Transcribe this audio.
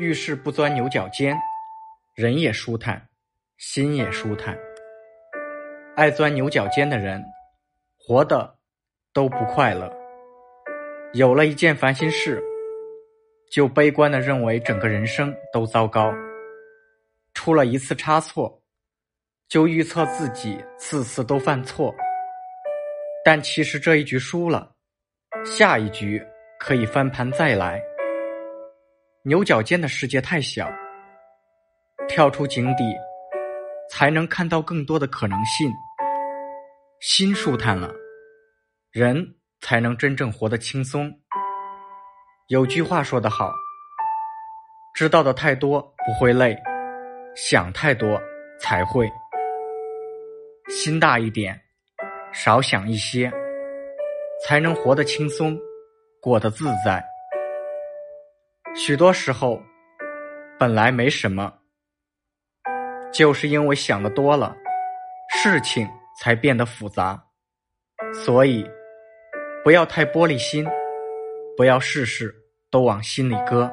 遇事不钻牛角尖，人也舒坦，心也舒坦。爱钻牛角尖的人，活的都不快乐。有了一件烦心事，就悲观的认为整个人生都糟糕。出了一次差错，就预测自己次次都犯错。但其实这一局输了，下一局可以翻盘再来。牛角尖的世界太小，跳出井底，才能看到更多的可能性。心舒坦了，人才能真正活得轻松。有句话说得好：“知道的太多不会累，想太多才会。”心大一点，少想一些，才能活得轻松，过得自在。许多时候，本来没什么，就是因为想的多了，事情才变得复杂。所以，不要太玻璃心，不要事事都往心里搁。